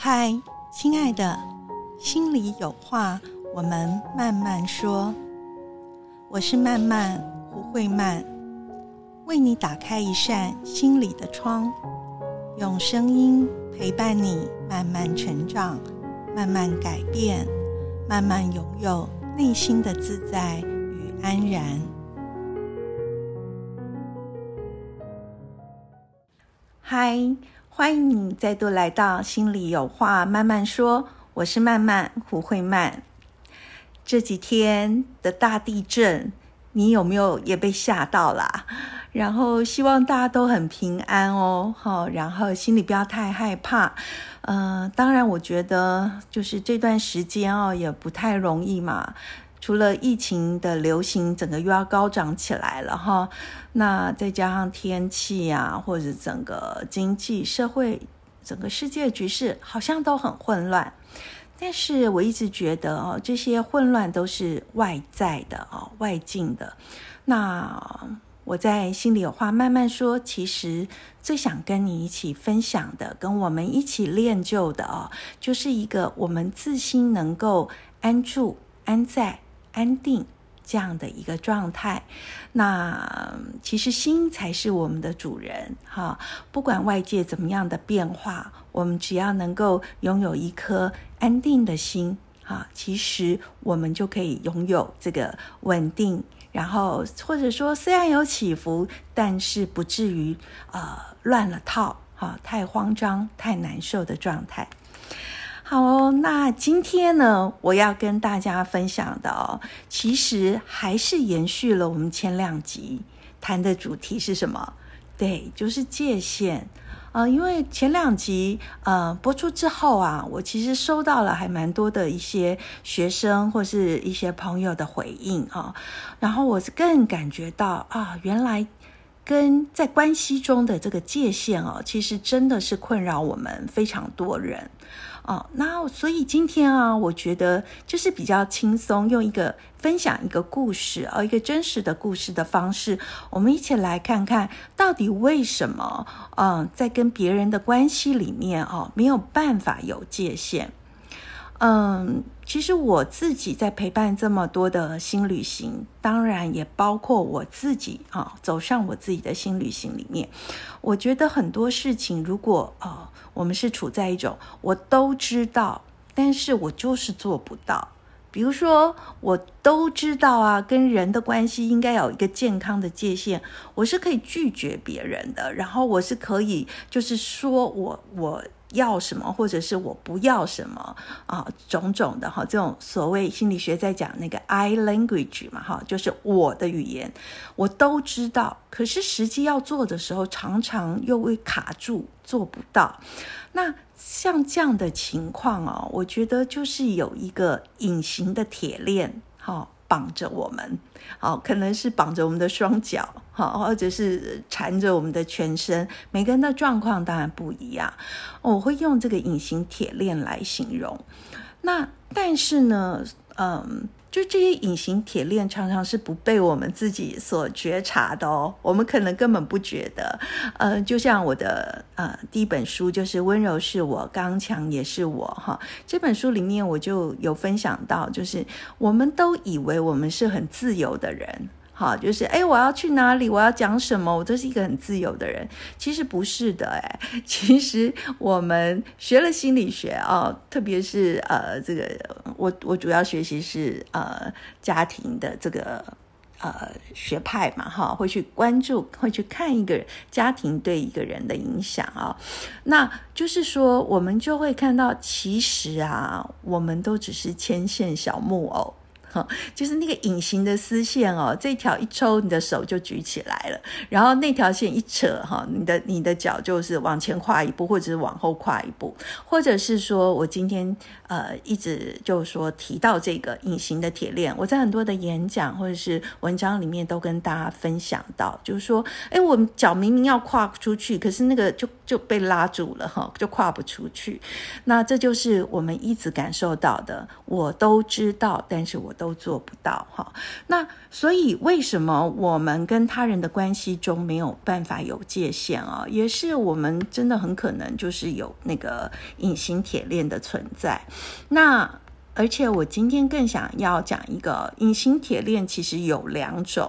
嗨，亲爱的，心里有话，我们慢慢说。我是曼曼胡慧曼，为你打开一扇心里的窗，用声音陪伴你慢慢成长，慢慢改变，慢慢拥有内心的自在与安然。嗨。欢迎你再度来到心里有话慢慢说，我是慢慢胡慧曼。这几天的大地震，你有没有也被吓到啦？然后希望大家都很平安哦，好，然后心里不要太害怕。嗯，当然，我觉得就是这段时间哦，也不太容易嘛。除了疫情的流行，整个又要高涨起来了哈，那再加上天气啊，或者整个经济社会、整个世界局势好像都很混乱。但是我一直觉得哦，这些混乱都是外在的哦，外境的。那我在心里有话慢慢说，其实最想跟你一起分享的，跟我们一起练就的哦，就是一个我们自心能够安住、安在。安定这样的一个状态，那其实心才是我们的主人哈。不管外界怎么样的变化，我们只要能够拥有一颗安定的心哈，其实我们就可以拥有这个稳定，然后或者说虽然有起伏，但是不至于呃乱了套哈，太慌张、太难受的状态。好哦，那今天呢，我要跟大家分享的哦，其实还是延续了我们前两集谈的主题是什么？对，就是界限啊。因为前两集呃播出之后啊，我其实收到了还蛮多的一些学生或是一些朋友的回应啊，然后我是更感觉到啊，原来跟在关系中的这个界限哦，其实真的是困扰我们非常多人。哦，那所以今天啊，我觉得就是比较轻松，用一个分享一个故事，哦，一个真实的故事的方式，我们一起来看看到底为什么，嗯，在跟别人的关系里面，哦，没有办法有界限。嗯，其实我自己在陪伴这么多的新旅行，当然也包括我自己啊，走上我自己的新旅行里面，我觉得很多事情，如果啊。我们是处在一种我都知道，但是我就是做不到。比如说，我都知道啊，跟人的关系应该有一个健康的界限，我是可以拒绝别人的，然后我是可以就是说我我。要什么，或者是我不要什么啊，种种的哈，这种所谓心理学在讲那个 I language 嘛哈，就是我的语言，我都知道，可是实际要做的时候，常常又会卡住，做不到。那像这样的情况哦，我觉得就是有一个隐形的铁链哈。绑着我们，好，可能是绑着我们的双脚，好，或者是缠着我们的全身。每个人的状况当然不一样，我会用这个隐形铁链来形容。那但是呢，嗯。就这些隐形铁链常常是不被我们自己所觉察的哦，我们可能根本不觉得。呃，就像我的呃第一本书就是《温柔是我，刚强也是我》哈，这本书里面我就有分享到，就是我们都以为我们是很自由的人。好，就是哎，我要去哪里？我要讲什么？我都是一个很自由的人。其实不是的，哎，其实我们学了心理学啊，特别是呃，这个我我主要学习是呃家庭的这个呃学派嘛，哈，会去关注，会去看一个家庭对一个人的影响啊。那就是说，我们就会看到，其实啊，我们都只是牵线小木偶。哈，就是那个隐形的丝线哦，这条一抽，你的手就举起来了，然后那条线一扯，哈，你的你的脚就是往前跨一步，或者是往后跨一步，或者是说我今天呃一直就是说提到这个隐形的铁链，我在很多的演讲或者是文章里面都跟大家分享到，就是说，哎，我脚明明要跨出去，可是那个就就被拉住了哈，就跨不出去。那这就是我们一直感受到的，我都知道，但是我都做不到哈。那所以为什么我们跟他人的关系中没有办法有界限啊？也是我们真的很可能就是有那个隐形铁链的存在。那。而且我今天更想要讲一个隐形铁链，其实有两种，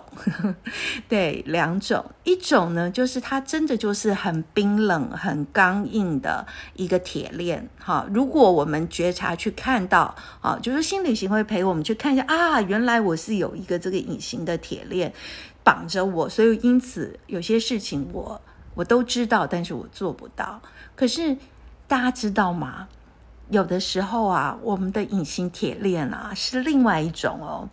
对，两种，一种呢就是它真的就是很冰冷、很刚硬的一个铁链，哈。如果我们觉察去看到，啊，就是心理行会陪我们去看一下啊，原来我是有一个这个隐形的铁链绑着我，所以因此有些事情我我都知道，但是我做不到。可是大家知道吗？有的时候啊，我们的隐形铁链啊是另外一种哦。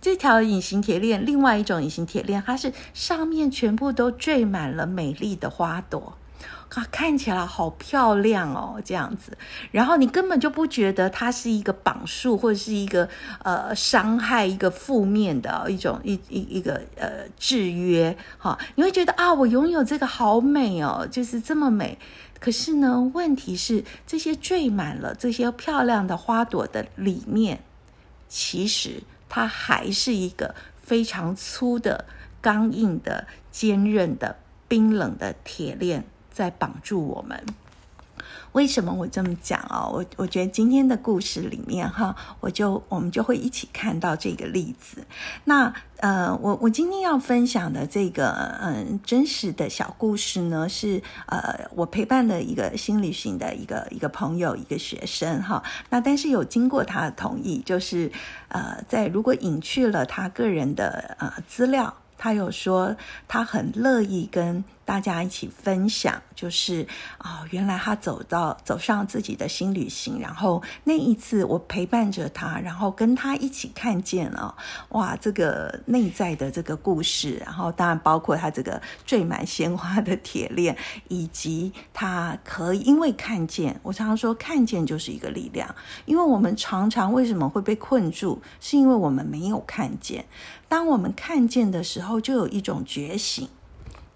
这条隐形铁链，另外一种隐形铁链，它是上面全部都缀满了美丽的花朵，啊，看起来好漂亮哦，这样子。然后你根本就不觉得它是一个绑束，或者是一个呃伤害，一个负面的一种一一一个呃制约。哈，你会觉得啊，我拥有这个好美哦，就是这么美。可是呢，问题是这些缀满了这些漂亮的花朵的里面，其实它还是一个非常粗的、刚硬的、坚韧的、冰冷的铁链在绑住我们。为什么我这么讲啊？我我觉得今天的故事里面哈，我就我们就会一起看到这个例子。那呃，我我今天要分享的这个嗯真实的小故事呢，是呃我陪伴的一个心理型的一个一个朋友一个学生哈。那但是有经过他的同意，就是呃在如果隐去了他个人的呃资料，他有说他很乐意跟。大家一起分享，就是啊，原来他走到走上自己的新旅行，然后那一次我陪伴着他，然后跟他一起看见了哇，这个内在的这个故事，然后当然包括他这个缀满鲜花的铁链，以及他可以因为看见，我常常说看见就是一个力量，因为我们常常为什么会被困住，是因为我们没有看见，当我们看见的时候，就有一种觉醒。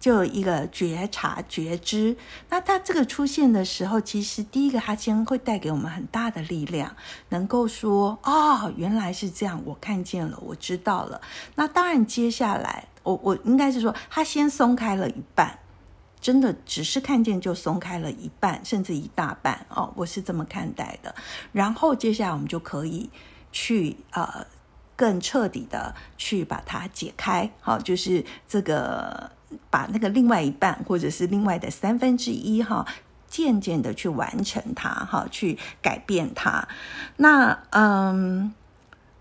就有一个觉察、觉知，那它这个出现的时候，其实第一个它先会带给我们很大的力量，能够说哦，原来是这样，我看见了，我知道了。那当然，接下来我我应该是说，它先松开了一半，真的只是看见就松开了一半，甚至一大半哦，我是这么看待的。然后接下来我们就可以去呃更彻底的去把它解开，好，就是这个。把那个另外一半，或者是另外的三分之一，哈，渐渐的去完成它，哈，去改变它。那，嗯，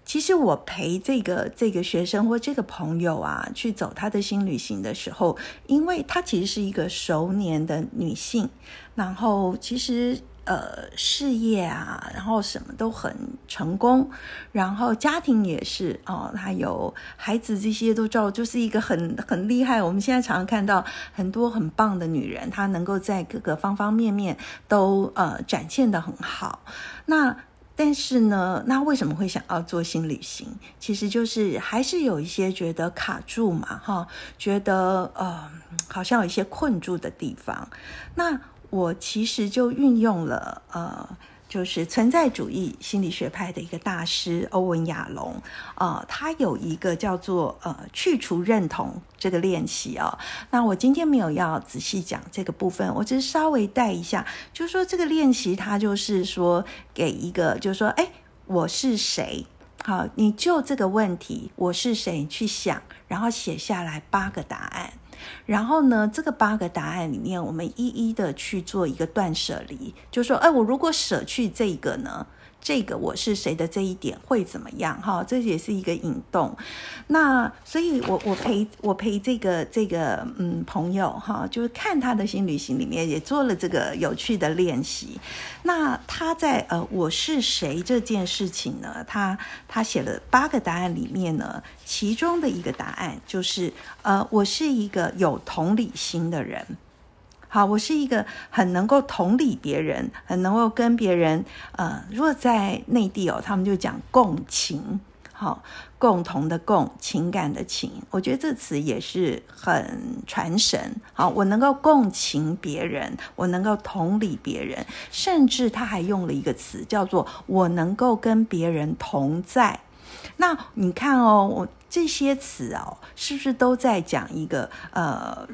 其实我陪这个这个学生或这个朋友啊，去走他的新旅行的时候，因为她其实是一个熟年的女性，然后其实。呃，事业啊，然后什么都很成功，然后家庭也是哦，他有孩子，这些都照，就是一个很很厉害。我们现在常常看到很多很棒的女人，她能够在各个方方面面都呃展现的很好。那但是呢，那为什么会想要做新旅行？其实就是还是有一些觉得卡住嘛，哈，觉得呃好像有一些困住的地方。那我其实就运用了，呃，就是存在主义心理学派的一个大师欧文亚龙，呃，他有一个叫做呃去除认同这个练习哦。那我今天没有要仔细讲这个部分，我只是稍微带一下，就是说这个练习，它就是说给一个，就是说，哎，我是谁？好，你就这个问题，我是谁？去想，然后写下来八个答案。然后呢，这个八个答案里面，我们一一的去做一个断舍离，就说，哎，我如果舍去这个呢？这个我是谁的这一点会怎么样？哈，这也是一个引动。那所以，我我陪我陪这个这个嗯朋友哈，就是看他的新旅行里面也做了这个有趣的练习。那他在呃我是谁这件事情呢？他他写了八个答案里面呢，其中的一个答案就是呃我是一个有同理心的人。好，我是一个很能够同理别人，很能够跟别人，呃，如果在内地哦，他们就讲共情。好，共同的共，情感的情，我觉得这词也是很传神。好，我能够共情别人，我能够同理别人，甚至他还用了一个词叫做我能够跟别人同在。那你看哦，我。这些词哦，是不是都在讲一个呃，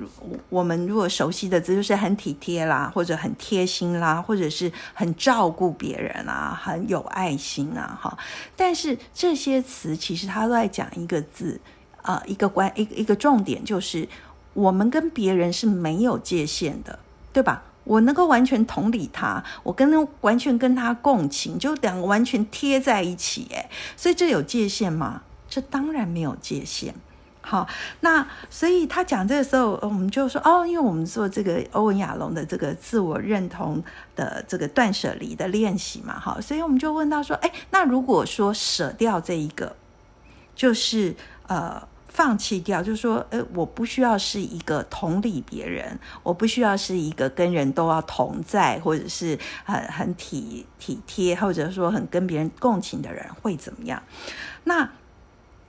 我们如果熟悉的字就是很体贴啦，或者很贴心啦，或者是很照顾别人啊，很有爱心啊，哈。但是这些词其实它都在讲一个字，呃，一个关一一个重点就是，我们跟别人是没有界限的，对吧？我能够完全同理他，我跟他完全跟他共情，就两个完全贴在一起，诶，所以这有界限吗？这当然没有界限，好，那所以他讲这个时候，我们就说哦，因为我们做这个欧文亚龙的这个自我认同的这个断舍离的练习嘛，好，所以我们就问到说，哎，那如果说舍掉这一个，就是呃放弃掉，就是说，呃，我不需要是一个同理别人，我不需要是一个跟人都要同在，或者是很很体体贴，或者说很跟别人共情的人会怎么样？那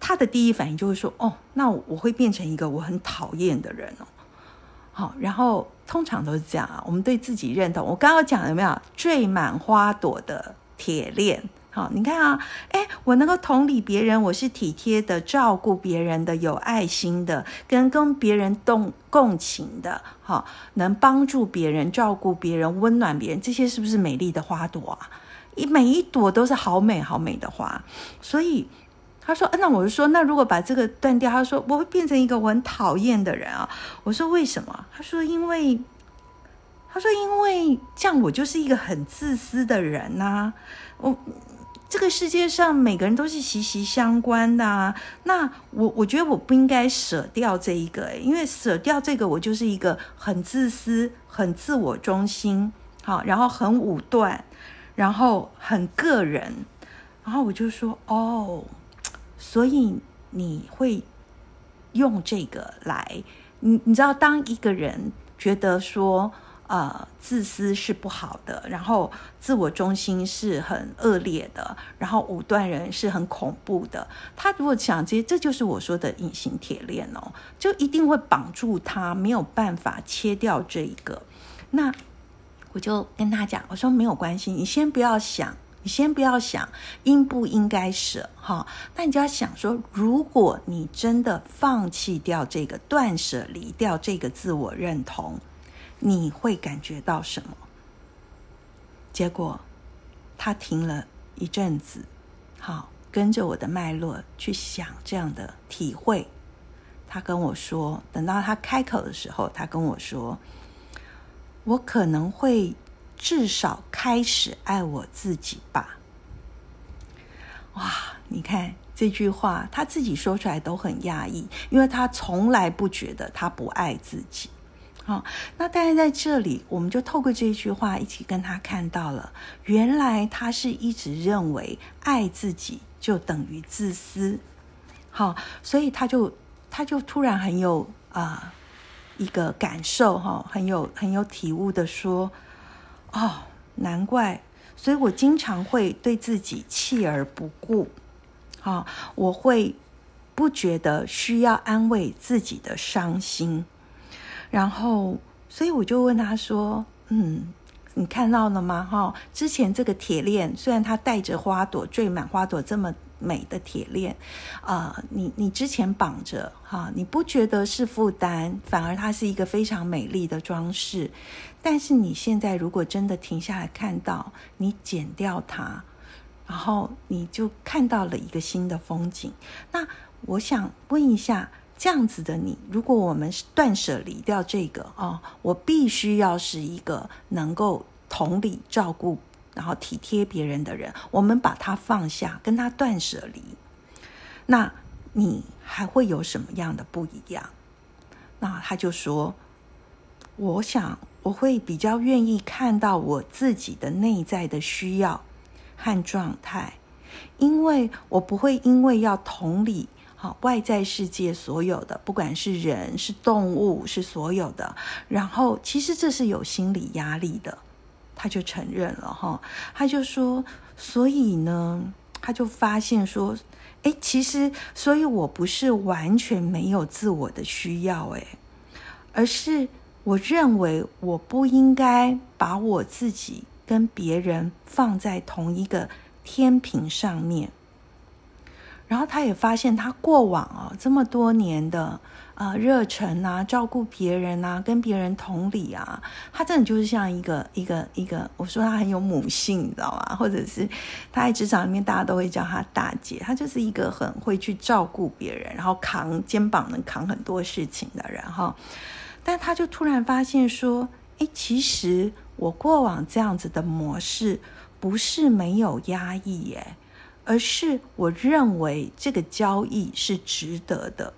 他的第一反应就会说：“哦，那我会变成一个我很讨厌的人哦。”好，然后通常都是这样啊。我们对自己认同，我刚刚讲有没有缀满花朵的铁链？好，你看啊，哎，我能够同理别人，我是体贴的，照顾别人的，有爱心的，跟跟别人共共情的，好，能帮助别人，照顾别人，温暖别人，这些是不是美丽的花朵啊？一每一朵都是好美好美的花，所以。他说：“那我就说，那如果把这个断掉，他说我会变成一个我很讨厌的人啊。”我说：“为什么？”他说：“因为，他说因为这样我就是一个很自私的人呐。我这个世界上每个人都是息息相关的。那我我觉得我不应该舍掉这一个，因为舍掉这个，我就是一个很自私、很自我中心，好，然后很武断，然后很个人。然后我就说：哦。”所以你会用这个来，你你知道，当一个人觉得说，呃，自私是不好的，然后自我中心是很恶劣的，然后武断人是很恐怖的，他如果想这，这就是我说的隐形铁链哦，就一定会绑住他，没有办法切掉这一个。那我就跟他讲，我说没有关系，你先不要想。你先不要想应不应该舍哈，那你就要想说，如果你真的放弃掉这个断舍离掉这个自我认同，你会感觉到什么？结果他停了一阵子，好，跟着我的脉络去想这样的体会。他跟我说，等到他开口的时候，他跟我说，我可能会。至少开始爱我自己吧。哇，你看这句话，他自己说出来都很压抑，因为他从来不觉得他不爱自己。好，那但是在这里，我们就透过这句话一起跟他看到了，原来他是一直认为爱自己就等于自私。好，所以他就他就突然很有啊一个感受哈，很有很有体悟的说。哦，难怪，所以我经常会对自己弃而不顾。好，我会不觉得需要安慰自己的伤心，然后，所以我就问他说：“嗯，你看到了吗？哈，之前这个铁链虽然它带着花朵，缀满花朵这么。”美的铁链，啊，你你之前绑着哈，你不觉得是负担，反而它是一个非常美丽的装饰。但是你现在如果真的停下来看到，你剪掉它，然后你就看到了一个新的风景。那我想问一下，这样子的你，如果我们断舍离掉这个啊，我必须要是一个能够同理照顾。然后体贴别人的人，我们把他放下，跟他断舍离，那你还会有什么样的不一样？那他就说：“我想我会比较愿意看到我自己的内在的需要和状态，因为我不会因为要同理好外在世界所有的，不管是人是动物是所有的，然后其实这是有心理压力的。”他就承认了哈，他就说：“所以呢，他就发现说，哎，其实，所以我不是完全没有自我的需要，哎，而是我认为我不应该把我自己跟别人放在同一个天平上面。然后他也发现，他过往啊这么多年的呃热忱啊，照顾别人啊，跟别人同理啊，他真的就是像一个一个一个，我说他很有母性，你知道吗？或者是他在职场里面，大家都会叫他大姐，他就是一个很会去照顾别人，然后扛肩膀能扛很多事情的人哈。但他就突然发现说，哎，其实我过往这样子的模式不是没有压抑耶。而是我认为这个交易是值得的，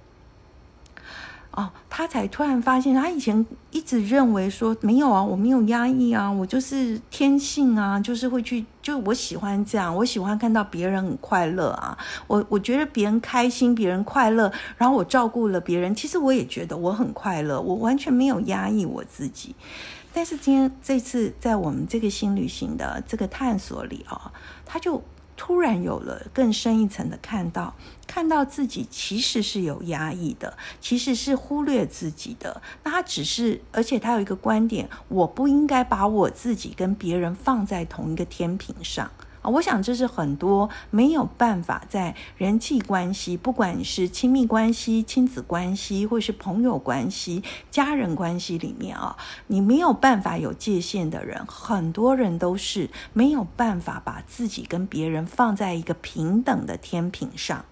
哦，他才突然发现，他以前一直认为说没有啊，我没有压抑啊，我就是天性啊，就是会去，就我喜欢这样，我喜欢看到别人很快乐啊，我我觉得别人开心，别人快乐，然后我照顾了别人，其实我也觉得我很快乐，我完全没有压抑我自己。但是今天这次在我们这个新旅行的这个探索里啊，他就。突然有了更深一层的看到，看到自己其实是有压抑的，其实是忽略自己的。那他只是，而且他有一个观点：我不应该把我自己跟别人放在同一个天平上。啊，我想这是很多没有办法在人际关系，不管是亲密关系、亲子关系，或是朋友关系、家人关系里面啊，你没有办法有界限的人，很多人都是没有办法把自己跟别人放在一个平等的天平上，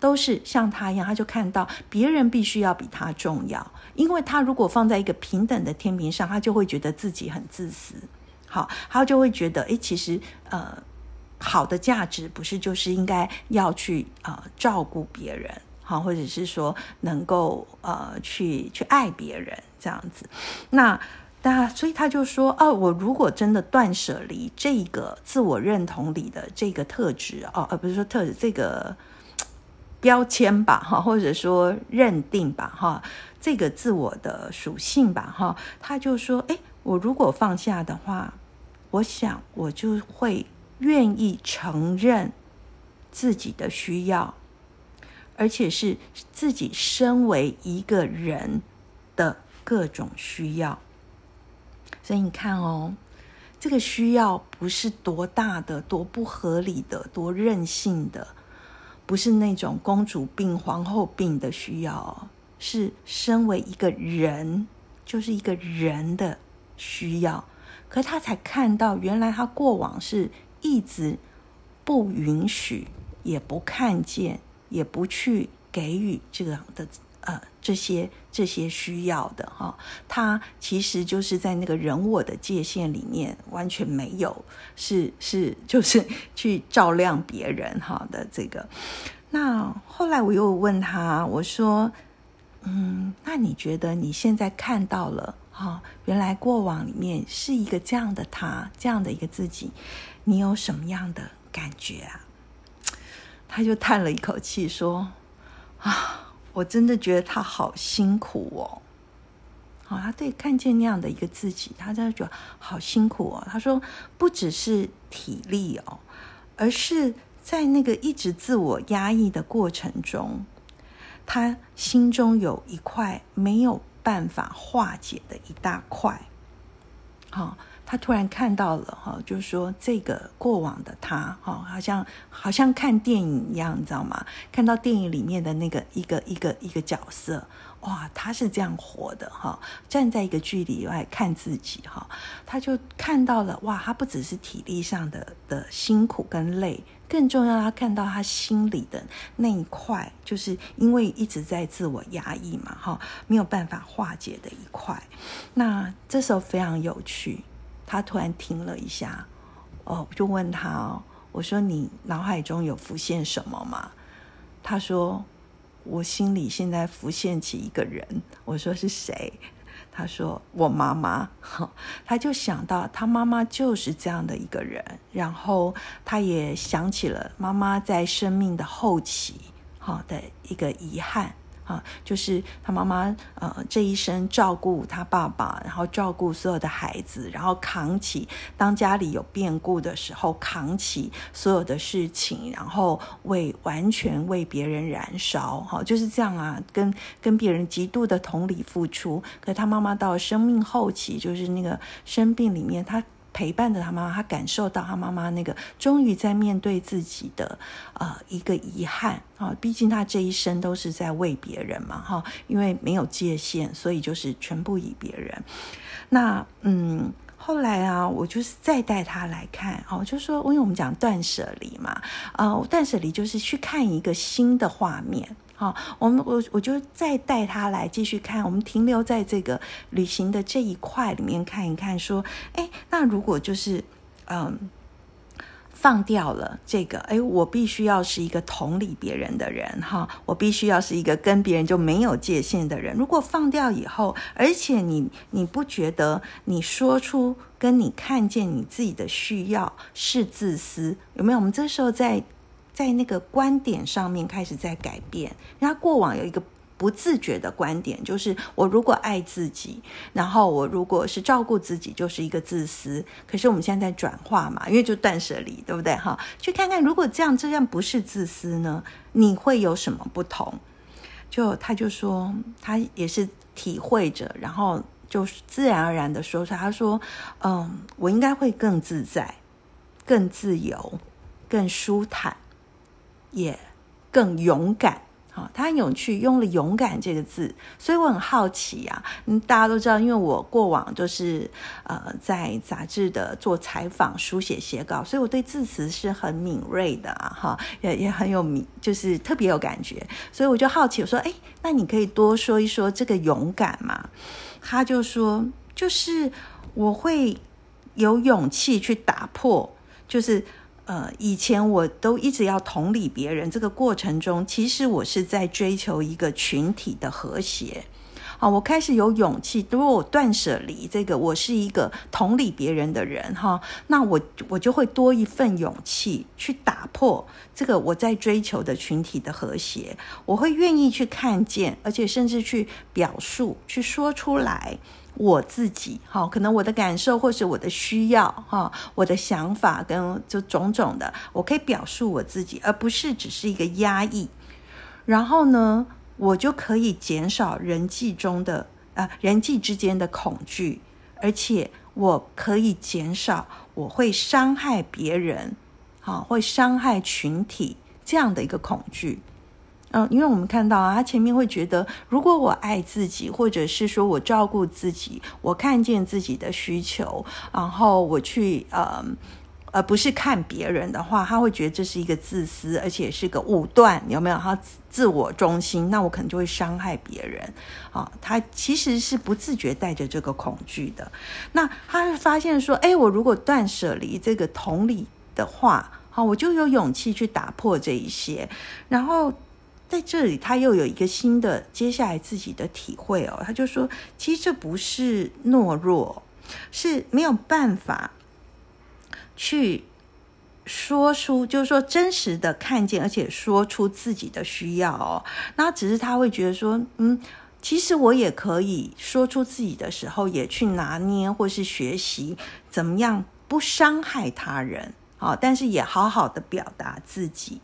都是像他一样，他就看到别人必须要比他重要，因为他如果放在一个平等的天平上，他就会觉得自己很自私，好，他就会觉得，诶，其实呃。好的价值不是就是应该要去呃照顾别人，好，或者是说能够呃去去爱别人这样子。那那所以他就说哦，我如果真的断舍离这个自我认同里的这个特质哦，而不是说特质这个标签吧，哈，或者说认定吧，哈，这个自我的属性吧，哈，他就说，哎，我如果放下的话，我想我就会。愿意承认自己的需要，而且是自己身为一个人的各种需要。所以你看哦，这个需要不是多大的、多不合理的、多任性的，不是那种公主病、皇后病的需要，是身为一个人，就是一个人的需要。可他才看到，原来他过往是。一直不允许，也不看见，也不去给予这样的呃这些这些需要的哈，他其实就是在那个人我的界限里面完全没有，是是就是去照亮别人哈的这个。那后来我又问他，我说，嗯，那你觉得你现在看到了哈，原来过往里面是一个这样的他，这样的一个自己。你有什么样的感觉啊？他就叹了一口气说：“啊，我真的觉得他好辛苦哦。好，他对看见那样的一个自己，他真的觉得好辛苦哦。他说，不只是体力哦，而是在那个一直自我压抑的过程中，他心中有一块没有办法化解的一大块。好。”他突然看到了哈，就是说这个过往的他哈，好像好像看电影一样，你知道吗？看到电影里面的那个一个一个一个角色，哇，他是这样活的哈，站在一个距离外看自己哈，他就看到了哇，他不只是体力上的的辛苦跟累，更重要，他看到他心里的那一块，就是因为一直在自我压抑嘛哈，没有办法化解的一块。那这时候非常有趣。他突然停了一下，哦，就问他，我说你脑海中有浮现什么吗？他说我心里现在浮现起一个人。我说是谁？他说我妈妈。他就想到他妈妈就是这样的一个人，然后他也想起了妈妈在生命的后期，好的一个遗憾。啊，就是他妈妈呃这一生照顾他爸爸，然后照顾所有的孩子，然后扛起当家里有变故的时候扛起所有的事情，然后为完全为别人燃烧，哈，就是这样啊，跟跟别人极度的同理付出。可他妈妈到生命后期，就是那个生病里面，他。陪伴着他妈妈，他感受到他妈妈那个终于在面对自己的呃一个遗憾啊，毕竟他这一生都是在为别人嘛哈，因为没有界限，所以就是全部以别人。那嗯，后来啊，我就是再带他来看哦，就说因为我们讲断舍离嘛，呃，断舍离就是去看一个新的画面。好，我们我我就再带他来继续看，我们停留在这个旅行的这一块里面看一看，说，哎，那如果就是嗯放掉了这个，哎，我必须要是一个同理别人的人哈，我必须要是一个跟别人就没有界限的人。如果放掉以后，而且你你不觉得你说出跟你看见你自己的需要是自私，有没有？我们这时候在。在那个观点上面开始在改变。他过往有一个不自觉的观点，就是我如果爱自己，然后我如果是照顾自己，就是一个自私。可是我们现在在转化嘛，因为就断舍离，对不对？哈，去看看如果这样这样不是自私呢，你会有什么不同？就他就说，他也是体会着，然后就自然而然的说出。他说：“嗯，我应该会更自在、更自由、更舒坦。”也更勇敢，好，他很有趣，用了“勇敢”这个字，所以我很好奇呀。嗯，大家都知道，因为我过往就是呃在杂志的做采访、书写、写稿，所以我对字词是很敏锐的啊，哈，也也很有敏，就是特别有感觉。所以我就好奇，我说：“哎，那你可以多说一说这个勇敢嘛？”他就说：“就是我会有勇气去打破，就是。”呃，以前我都一直要同理别人，这个过程中，其实我是在追求一个群体的和谐。啊，我开始有勇气，如果我断舍离这个，我是一个同理别人的人，哈，那我我就会多一份勇气去打破这个我在追求的群体的和谐。我会愿意去看见，而且甚至去表述，去说出来。我自己哈，可能我的感受或是我的需要哈，我的想法跟就种种的，我可以表述我自己，而不是只是一个压抑。然后呢，我就可以减少人际中的啊人际之间的恐惧，而且我可以减少我会伤害别人，好会伤害群体这样的一个恐惧。嗯，因为我们看到啊，他前面会觉得，如果我爱自己，或者是说我照顾自己，我看见自己的需求，然后我去呃，而不是看别人的话，他会觉得这是一个自私，而且是个武断，有没有？他自我中心，那我可能就会伤害别人。啊，他其实是不自觉带着这个恐惧的。那他会发现说，哎，我如果断舍离这个同理的话，好，我就有勇气去打破这一些，然后。在这里，他又有一个新的接下来自己的体会哦。他就说，其实这不是懦弱，是没有办法去说出，就是说真实的看见，而且说出自己的需要哦。那只是他会觉得说，嗯，其实我也可以说出自己的时候，也去拿捏或是学习怎么样不伤害他人。好，但是也好好的表达自己。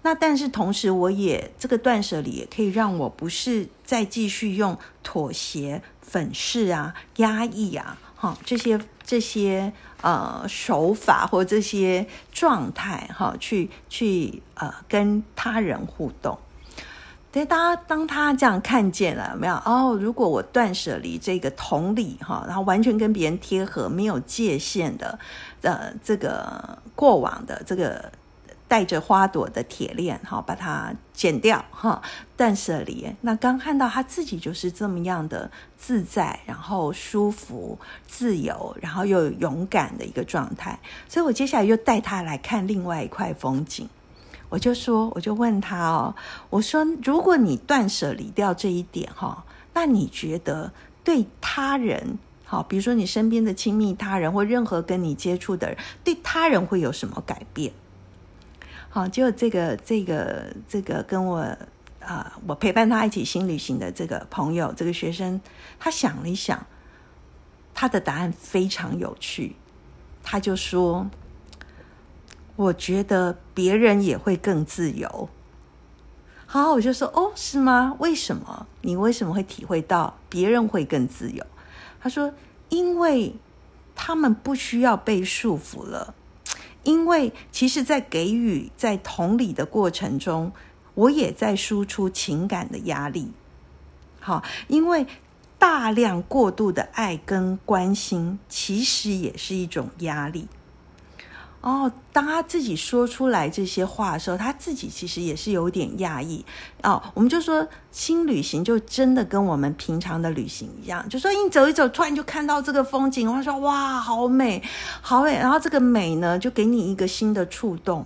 那但是同时，我也这个断舍离也可以让我不是再继续用妥协、粉饰啊、压抑啊，哈这些这些呃手法或这些状态哈，去去呃跟他人互动。对，当当他这样看见了，没有哦？如果我断舍离这个同理哈，然后完全跟别人贴合，没有界限的，呃，这个过往的这个带着花朵的铁链哈，把它剪掉哈，断舍离。那刚看到他自己就是这么样的自在，然后舒服、自由，然后又勇敢的一个状态。所以我接下来又带他来看另外一块风景。我就说，我就问他哦，我说，如果你断舍离掉这一点哈，那你觉得对他人，好，比如说你身边的亲密他人或任何跟你接触的人，对他人会有什么改变？好，就这个这个这个跟我啊，我陪伴他一起新旅行的这个朋友，这个学生，他想了一想，他的答案非常有趣，他就说：“我觉得别人也会更自由。”好，我就说：“哦，是吗？为什么？你为什么会体会到别人会更自由？”他说：“因为他们不需要被束缚了，因为其实，在给予、在同理的过程中。”我也在输出情感的压力，好，因为大量过度的爱跟关心，其实也是一种压力。哦，当他自己说出来这些话的时候，他自己其实也是有点讶异。哦，我们就说新旅行就真的跟我们平常的旅行一样，就说你走一走，突然就看到这个风景，我说哇，好美，好美，然后这个美呢，就给你一个新的触动。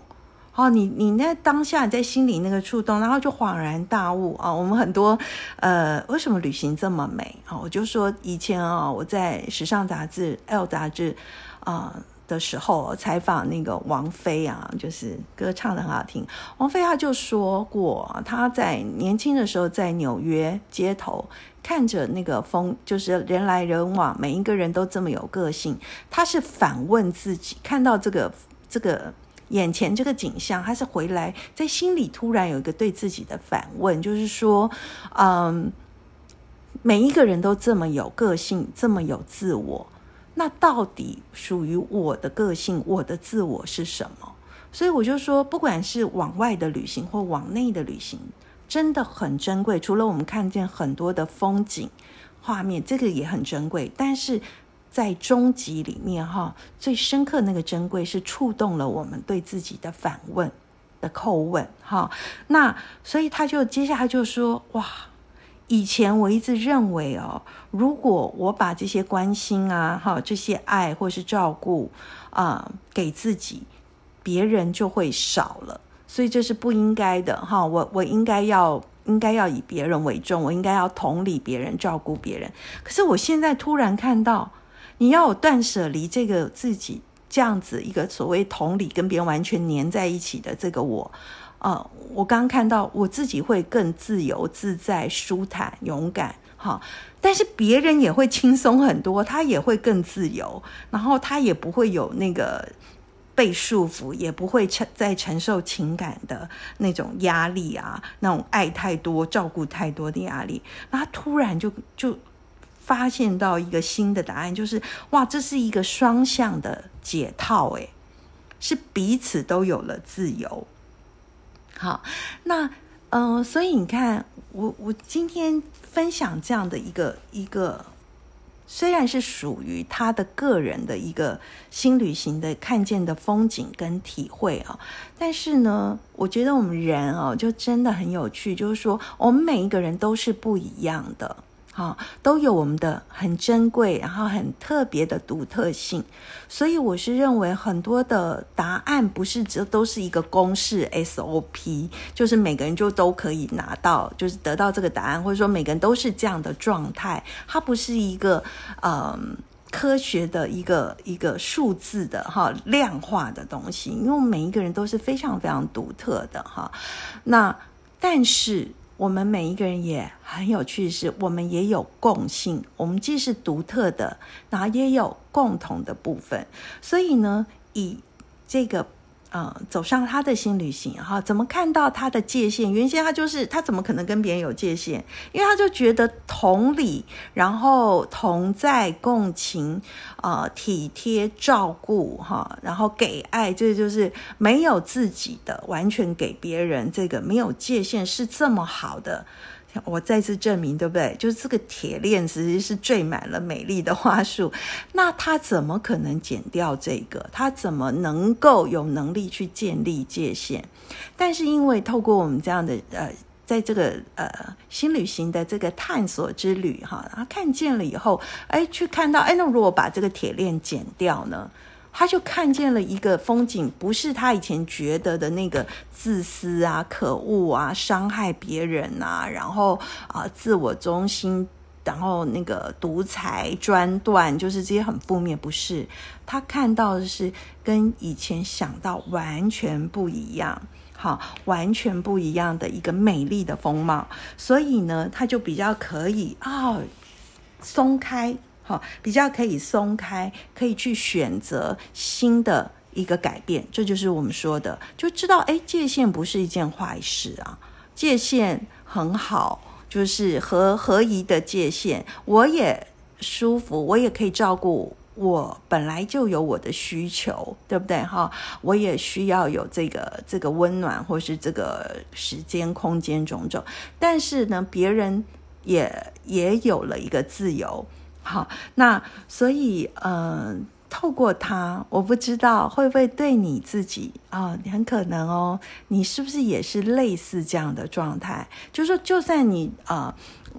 哦，你你那当下在心里那个触动，然后就恍然大悟啊！我们很多呃，为什么旅行这么美啊？我就说以前啊，我在时尚杂志《L》杂志啊的时候采访那个王菲啊，就是歌唱的很好听。王菲她就说过，她在年轻的时候在纽约街头看着那个风，就是人来人往，每一个人都这么有个性。她是反问自己，看到这个这个。眼前这个景象，他是回来在心里突然有一个对自己的反问，就是说，嗯，每一个人都这么有个性，这么有自我，那到底属于我的个性，我的自我是什么？所以我就说，不管是往外的旅行或往内的旅行，真的很珍贵。除了我们看见很多的风景画面，这个也很珍贵，但是。在终极里面，哈，最深刻那个珍贵是触动了我们对自己的反问的叩问，哈。那所以他就接下来就说：哇，以前我一直认为哦，如果我把这些关心啊，哈，这些爱或是照顾啊给自己，别人就会少了，所以这是不应该的，哈。我我应该要应该要以别人为重，我应该要同理别人，照顾别人。可是我现在突然看到。你要我断舍离，这个自己这样子一个所谓同理跟别人完全黏在一起的这个我，呃，我刚看到我自己会更自由自在、舒坦、勇敢，哈，但是别人也会轻松很多，他也会更自由，然后他也不会有那个被束缚，也不会承在承受情感的那种压力啊，那种爱太多、照顾太多的压力，那他突然就就。发现到一个新的答案，就是哇，这是一个双向的解套，诶，是彼此都有了自由。好，那嗯，所以你看，我我今天分享这样的一个一个，虽然是属于他的个人的一个新旅行的看见的风景跟体会啊，但是呢，我觉得我们人哦，就真的很有趣，就是说，我们每一个人都是不一样的。好，都有我们的很珍贵，然后很特别的独特性，所以我是认为很多的答案不是这都是一个公式 SOP，就是每个人就都可以拿到，就是得到这个答案，或者说每个人都是这样的状态，它不是一个嗯科学的一个一个数字的哈量化的东西，因为每一个人都是非常非常独特的哈，那但是。我们每一个人也很有趣，是我们也有共性，我们既是独特的，然后也有共同的部分，所以呢，以这个。嗯，走上他的新旅行哈，怎么看到他的界限？原先他就是他怎么可能跟别人有界限？因为他就觉得同理，然后同在共情，呃，体贴照顾哈，然后给爱，这就是没有自己的，完全给别人，这个没有界限是这么好的。我再次证明，对不对？就是这个铁链其实是缀满了美丽的花束，那他怎么可能剪掉这个？他怎么能够有能力去建立界限？但是因为透过我们这样的呃，在这个呃新旅行的这个探索之旅哈，他看见了以后，哎，去看到，哎，那如果把这个铁链剪掉呢？他就看见了一个风景，不是他以前觉得的那个自私啊、可恶啊、伤害别人啊，然后啊自我中心然后那个独裁专断，就是这些很负面。不是，他看到的是跟以前想到完全不一样，好，完全不一样的一个美丽的风貌。所以呢，他就比较可以啊，松开，好，比较可以松开，可以去选择新的一个改变。这就是我们说的，就知道哎，界限不是一件坏事啊，界限很好。就是合合宜的界限，我也舒服，我也可以照顾我本来就有我的需求，对不对哈？我也需要有这个这个温暖，或是这个时间空间种种。但是呢，别人也也有了一个自由，好，那所以嗯。透过他，我不知道会不会对你自己啊，很可能哦。你是不是也是类似这样的状态？就是说，就算你啊，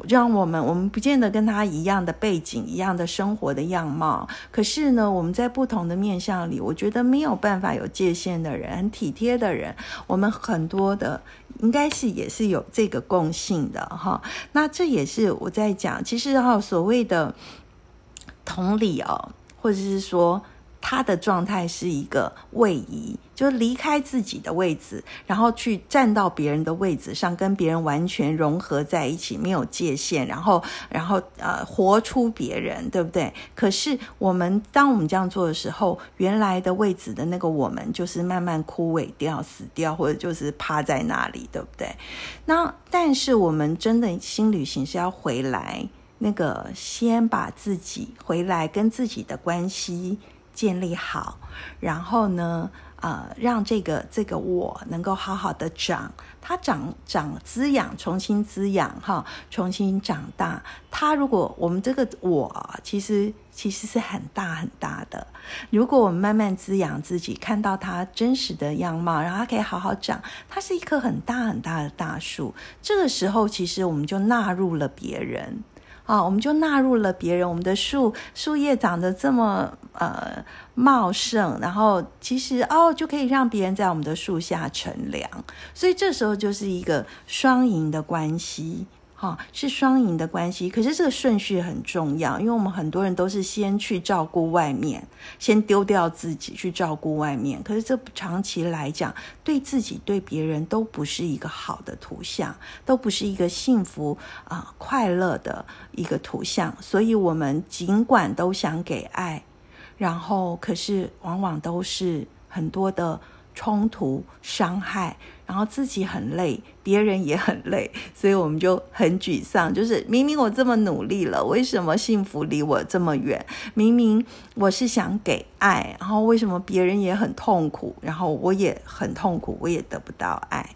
让我们我们不见得跟他一样的背景、一样的生活的样貌，可是呢，我们在不同的面相里，我觉得没有办法有界限的人，很体贴的人，我们很多的应该是也是有这个共性的哈。那这也是我在讲，其实哈，所谓的同理哦。或者是说，他的状态是一个位移，就离开自己的位置，然后去站到别人的位置上，跟别人完全融合在一起，没有界限，然后，然后呃，活出别人，对不对？可是我们当我们这样做的时候，原来的位置的那个我们，就是慢慢枯萎掉、死掉，或者就是趴在那里，对不对？那但是我们真的新旅行是要回来。那个先把自己回来跟自己的关系建立好，然后呢，呃，让这个这个我能够好好的长，它长长滋养，重新滋养哈，重新长大。它如果我们这个我其实其实是很大很大的，如果我们慢慢滋养自己，看到它真实的样貌，然后它可以好好长，它是一棵很大很大的大树。这个时候，其实我们就纳入了别人。啊，我们就纳入了别人。我们的树树叶长得这么呃茂盛，然后其实哦就可以让别人在我们的树下乘凉，所以这时候就是一个双赢的关系。哈，是双赢的关系，可是这个顺序很重要，因为我们很多人都是先去照顾外面，先丢掉自己去照顾外面，可是这长期来讲，对自己对别人都不是一个好的图像，都不是一个幸福啊快乐的一个图像，所以我们尽管都想给爱，然后可是往往都是很多的。冲突、伤害，然后自己很累，别人也很累，所以我们就很沮丧。就是明明我这么努力了，为什么幸福离我这么远？明明我是想给爱，然后为什么别人也很痛苦，然后我也很痛苦，我也得不到爱。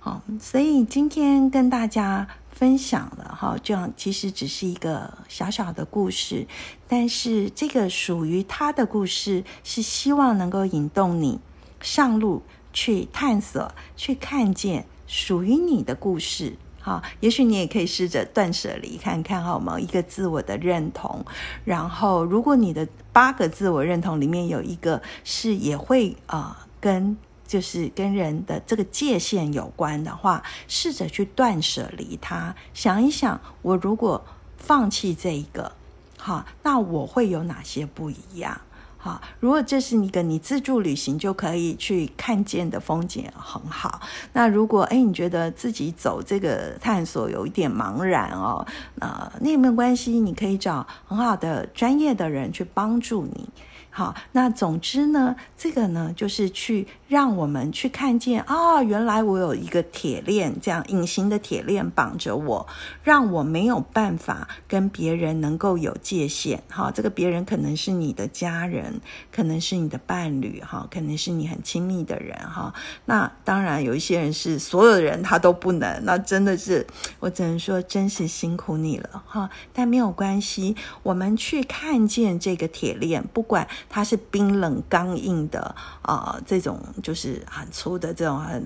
好，所以今天跟大家分享了哈，这样其实只是一个小小的故事，但是这个属于他的故事，是希望能够引动你。上路去探索，去看见属于你的故事，哈。也许你也可以试着断舍离看看，好吗？一个自我的认同，然后如果你的八个自我认同里面有一个是也会啊跟就是跟人的这个界限有关的话，试着去断舍离它。想一想，我如果放弃这一个，哈，那我会有哪些不一样？啊，如果这是一个你自助旅行就可以去看见的风景，很好。那如果哎，你觉得自己走这个探索有一点茫然哦，呃，那也没有关系，你可以找很好的专业的人去帮助你。好，那总之呢，这个呢，就是去让我们去看见啊，原来我有一个铁链，这样隐形的铁链绑着我，让我没有办法跟别人能够有界限。哈，这个别人可能是你的家人，可能是你的伴侣，哈，可能是你很亲密的人，哈。那当然有一些人是所有人他都不能，那真的是我只能说真是辛苦你了，哈。但没有关系，我们去看见这个铁链，不管。它是冰冷刚硬的啊，这种就是很粗的这种很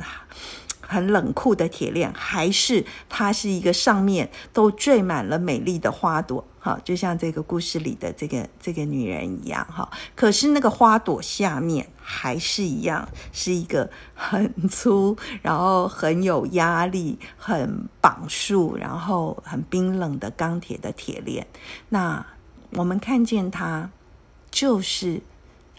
很冷酷的铁链，还是它是一个上面都缀满了美丽的花朵？好，就像这个故事里的这个这个女人一样，哈。可是那个花朵下面还是一样，是一个很粗，然后很有压力、很绑束，然后很冰冷的钢铁的铁链。那我们看见它，就是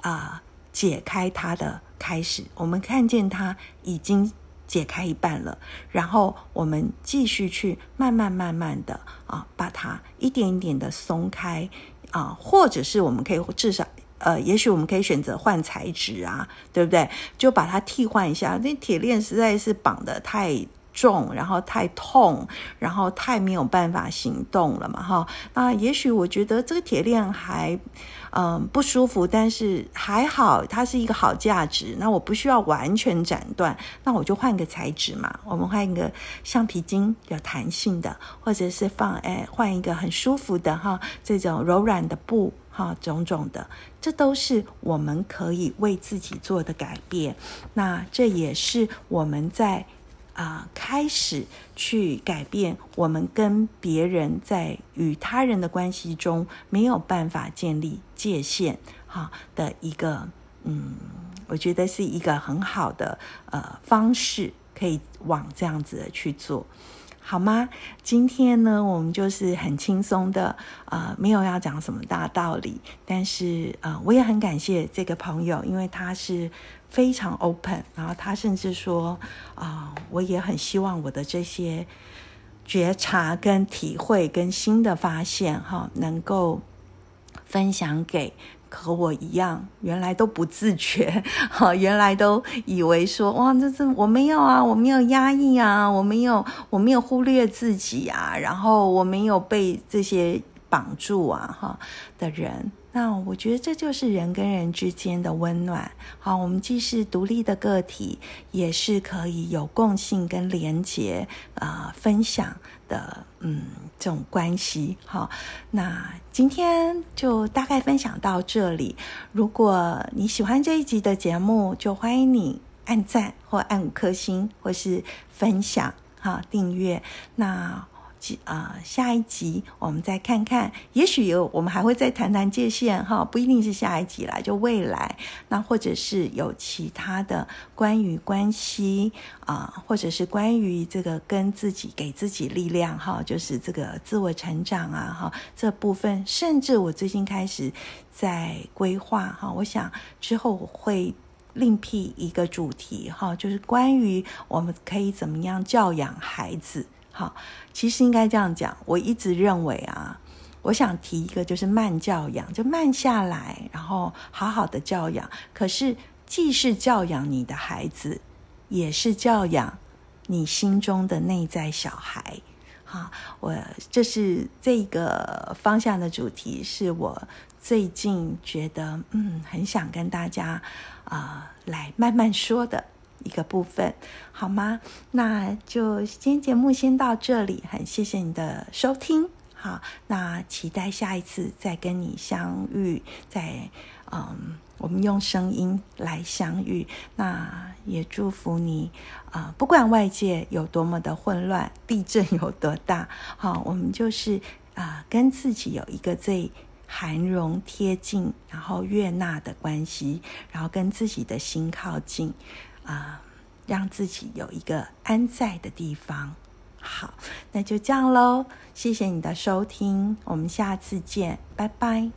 啊，解开它的开始。我们看见它已经。解开一半了，然后我们继续去慢慢慢慢的啊，把它一点一点的松开啊，或者是我们可以至少呃，也许我们可以选择换材质啊，对不对？就把它替换一下。那铁链实在是绑的太重，然后太痛，然后太没有办法行动了嘛，哈。那也许我觉得这个铁链还。嗯，不舒服，但是还好，它是一个好价值。那我不需要完全斩断，那我就换个材质嘛。我们换一个橡皮筋，有弹性的，或者是放哎，换一个很舒服的哈，这种柔软的布哈，种种的，这都是我们可以为自己做的改变。那这也是我们在。啊，开始去改变我们跟别人在与他人的关系中没有办法建立界限，哈的一个，嗯，我觉得是一个很好的呃方式，可以往这样子的去做。好吗？今天呢，我们就是很轻松的，呃，没有要讲什么大道理，但是呃，我也很感谢这个朋友，因为他是非常 open，然后他甚至说，啊，我也很希望我的这些觉察、跟体会、跟新的发现，哈，能够分享给。和我一样，原来都不自觉，哈，原来都以为说，哇，这这我没有啊，我没有压抑啊，我没有，我没有忽略自己啊，然后我没有被这些绑住啊，哈的人。那我觉得这就是人跟人之间的温暖。好，我们既是独立的个体，也是可以有共性跟连结啊，分享的，嗯，这种关系。好，那今天就大概分享到这里。如果你喜欢这一集的节目，就欢迎你按赞或按五颗星，或是分享，哈，订阅。那。啊，下一集我们再看看，也许有我们还会再谈谈界限哈，不一定是下一集啦，就未来那或者是有其他的关于关系啊，或者是关于这个跟自己给自己力量哈，就是这个自我成长啊哈这部分，甚至我最近开始在规划哈，我想之后会另辟一个主题哈，就是关于我们可以怎么样教养孩子。好，其实应该这样讲。我一直认为啊，我想提一个，就是慢教养，就慢下来，然后好好的教养。可是，既是教养你的孩子，也是教养你心中的内在小孩。好，我这是这个方向的主题，是我最近觉得嗯，很想跟大家啊来慢慢说的。一个部分，好吗？那就今天节目先到这里，很谢谢你的收听。好，那期待下一次再跟你相遇，在嗯，我们用声音来相遇。那也祝福你啊，不管外界有多么的混乱，地震有多大，好，我们就是啊，跟自己有一个最含容贴近，然后悦纳的关系，然后跟自己的心靠近。啊让自己有一个安在的地方。好那就这样喽谢谢你的收听我们下次见拜拜。